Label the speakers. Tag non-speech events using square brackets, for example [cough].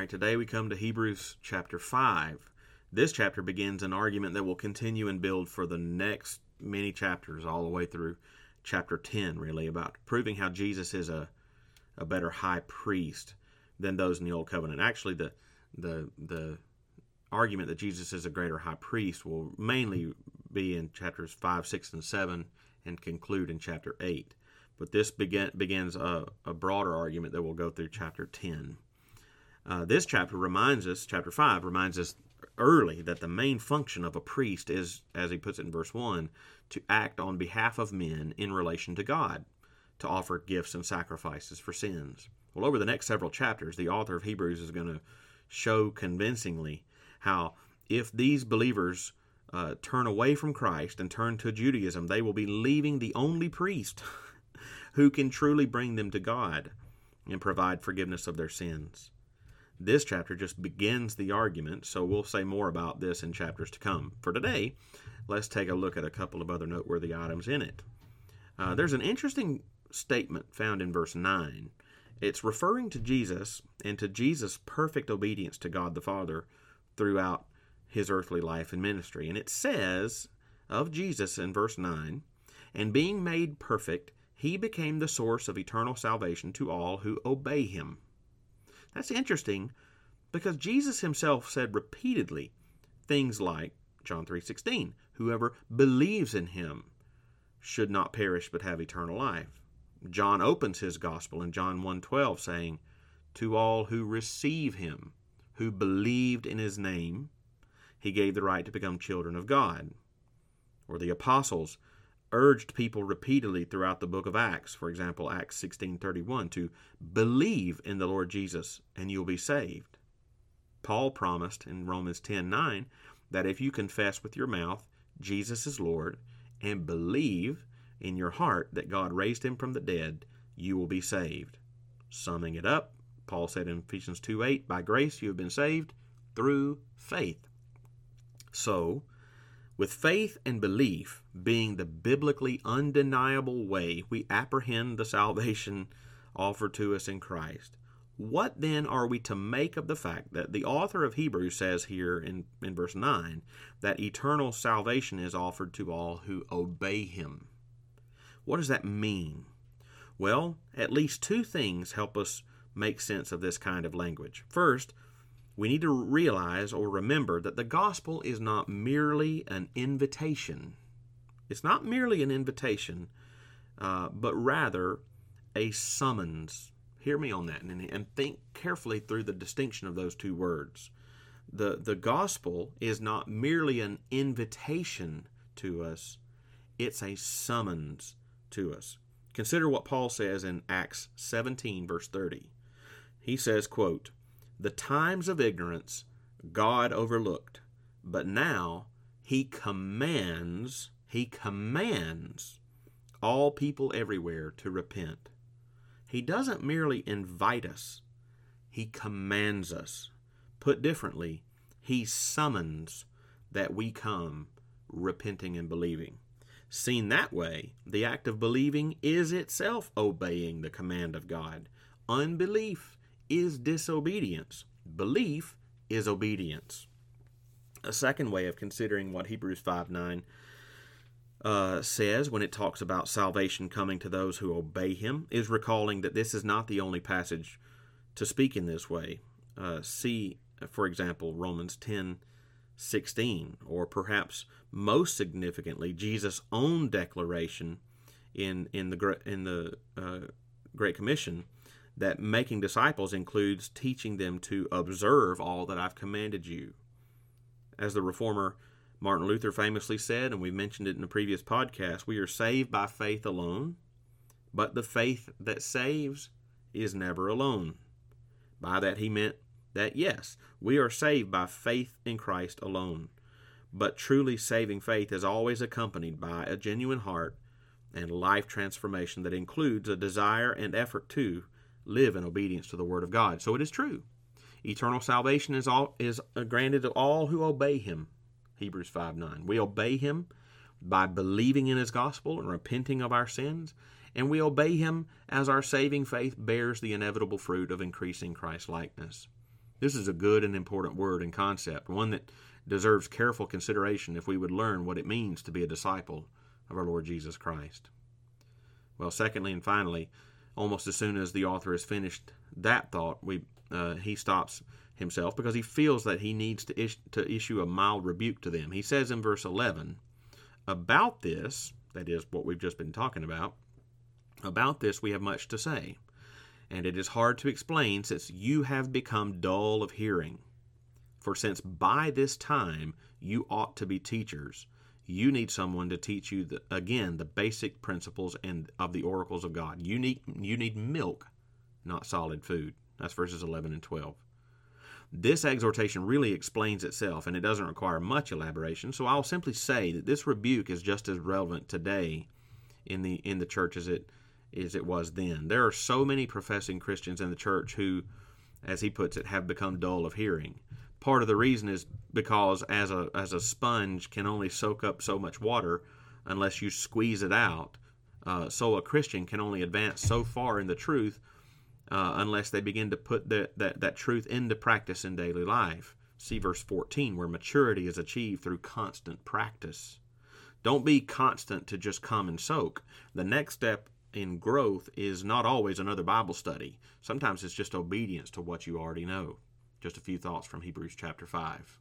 Speaker 1: right, today we come to Hebrews chapter 5. This chapter begins an argument that will continue and build for the next many chapters, all the way through chapter 10, really, about proving how Jesus is a, a better high priest than those in the Old Covenant. Actually, the, the, the argument that Jesus is a greater high priest will mainly be in chapters 5, 6, and 7 and conclude in chapter 8. But this begin, begins a, a broader argument that will go through chapter 10. Uh, this chapter reminds us, chapter 5 reminds us early that the main function of a priest is, as he puts it in verse 1, to act on behalf of men in relation to God, to offer gifts and sacrifices for sins. Well, over the next several chapters, the author of Hebrews is going to show convincingly how if these believers uh, turn away from Christ and turn to Judaism, they will be leaving the only priest [laughs] who can truly bring them to God and provide forgiveness of their sins. This chapter just begins the argument, so we'll say more about this in chapters to come. For today, let's take a look at a couple of other noteworthy items in it. Uh, there's an interesting statement found in verse 9. It's referring to Jesus and to Jesus' perfect obedience to God the Father throughout his earthly life and ministry. And it says of Jesus in verse 9, and being made perfect, he became the source of eternal salvation to all who obey him. That's interesting because Jesus himself said repeatedly things like John 3:16, whoever believes in him should not perish but have eternal life. John opens his gospel in John 1:12 saying, "To all who receive him, who believed in his name, he gave the right to become children of God." Or the apostles urged people repeatedly throughout the book of Acts, for example, Acts 16:31, to believe in the Lord Jesus and you'll be saved. Paul promised in Romans 10:9 that if you confess with your mouth Jesus is Lord and believe in your heart that God raised him from the dead, you will be saved. Summing it up, Paul said in Ephesians 2:8, by grace you have been saved through faith. So, with faith and belief being the biblically undeniable way we apprehend the salvation [laughs] offered to us in Christ, what then are we to make of the fact that the author of Hebrews says here in, in verse 9 that eternal salvation is offered to all who obey him? What does that mean? Well, at least two things help us make sense of this kind of language. First, we need to realize or remember that the gospel is not merely an invitation. It's not merely an invitation, uh, but rather a summons. Hear me on that and, and think carefully through the distinction of those two words. The, the gospel is not merely an invitation to us, it's a summons to us. Consider what Paul says in Acts 17, verse 30. He says, quote, the times of ignorance God overlooked, but now he commands, he commands all people everywhere to repent. He doesn't merely invite us, he commands us. Put differently, he summons that we come repenting and believing. Seen that way, the act of believing is itself obeying the command of God. Unbelief is disobedience. Belief is obedience. A second way of considering what Hebrews 5 9 uh, says when it talks about salvation coming to those who obey Him is recalling that this is not the only passage to speak in this way. Uh, see, for example, Romans 10 16, or perhaps most significantly, Jesus' own declaration in, in the, in the uh, Great Commission that making disciples includes teaching them to observe all that I've commanded you. As the reformer Martin Luther famously said, and we mentioned it in a previous podcast, we are saved by faith alone, but the faith that saves is never alone. By that he meant that yes, we are saved by faith in Christ alone, but truly saving faith is always accompanied by a genuine heart and life transformation that includes a desire and effort to live in obedience to the Word of God. So it is true. Eternal salvation is all is granted to all who obey Him. Hebrews 5 9. We obey Him by believing in His gospel and repenting of our sins, and we obey Him as our saving faith bears the inevitable fruit of increasing Christ likeness. This is a good and important word and concept, one that deserves careful consideration if we would learn what it means to be a disciple of our Lord Jesus Christ. Well, secondly and finally, almost as soon as the author has finished that thought, we uh, he stops himself because he feels that he needs to, is- to issue a mild rebuke to them. He says in verse 11, About this, that is what we've just been talking about, about this we have much to say, and it is hard to explain since you have become dull of hearing. For since by this time you ought to be teachers, you need someone to teach you the, again the basic principles and of the oracles of God. You need you need milk, not solid food. That's verses 11 and 12. This exhortation really explains itself and it doesn't require much elaboration, so I'll simply say that this rebuke is just as relevant today in the in the church as it as it was then. There are so many professing Christians in the church who as he puts it have become dull of hearing. Part of the reason is because as a as a sponge can only soak up so much water unless you squeeze it out. Uh, so a Christian can only advance so far in the truth uh, unless they begin to put the, that, that truth into practice in daily life. See verse 14, where maturity is achieved through constant practice. Don't be constant to just come and soak. The next step in growth is not always another Bible study. Sometimes it's just obedience to what you already know. Just a few thoughts from Hebrews chapter 5.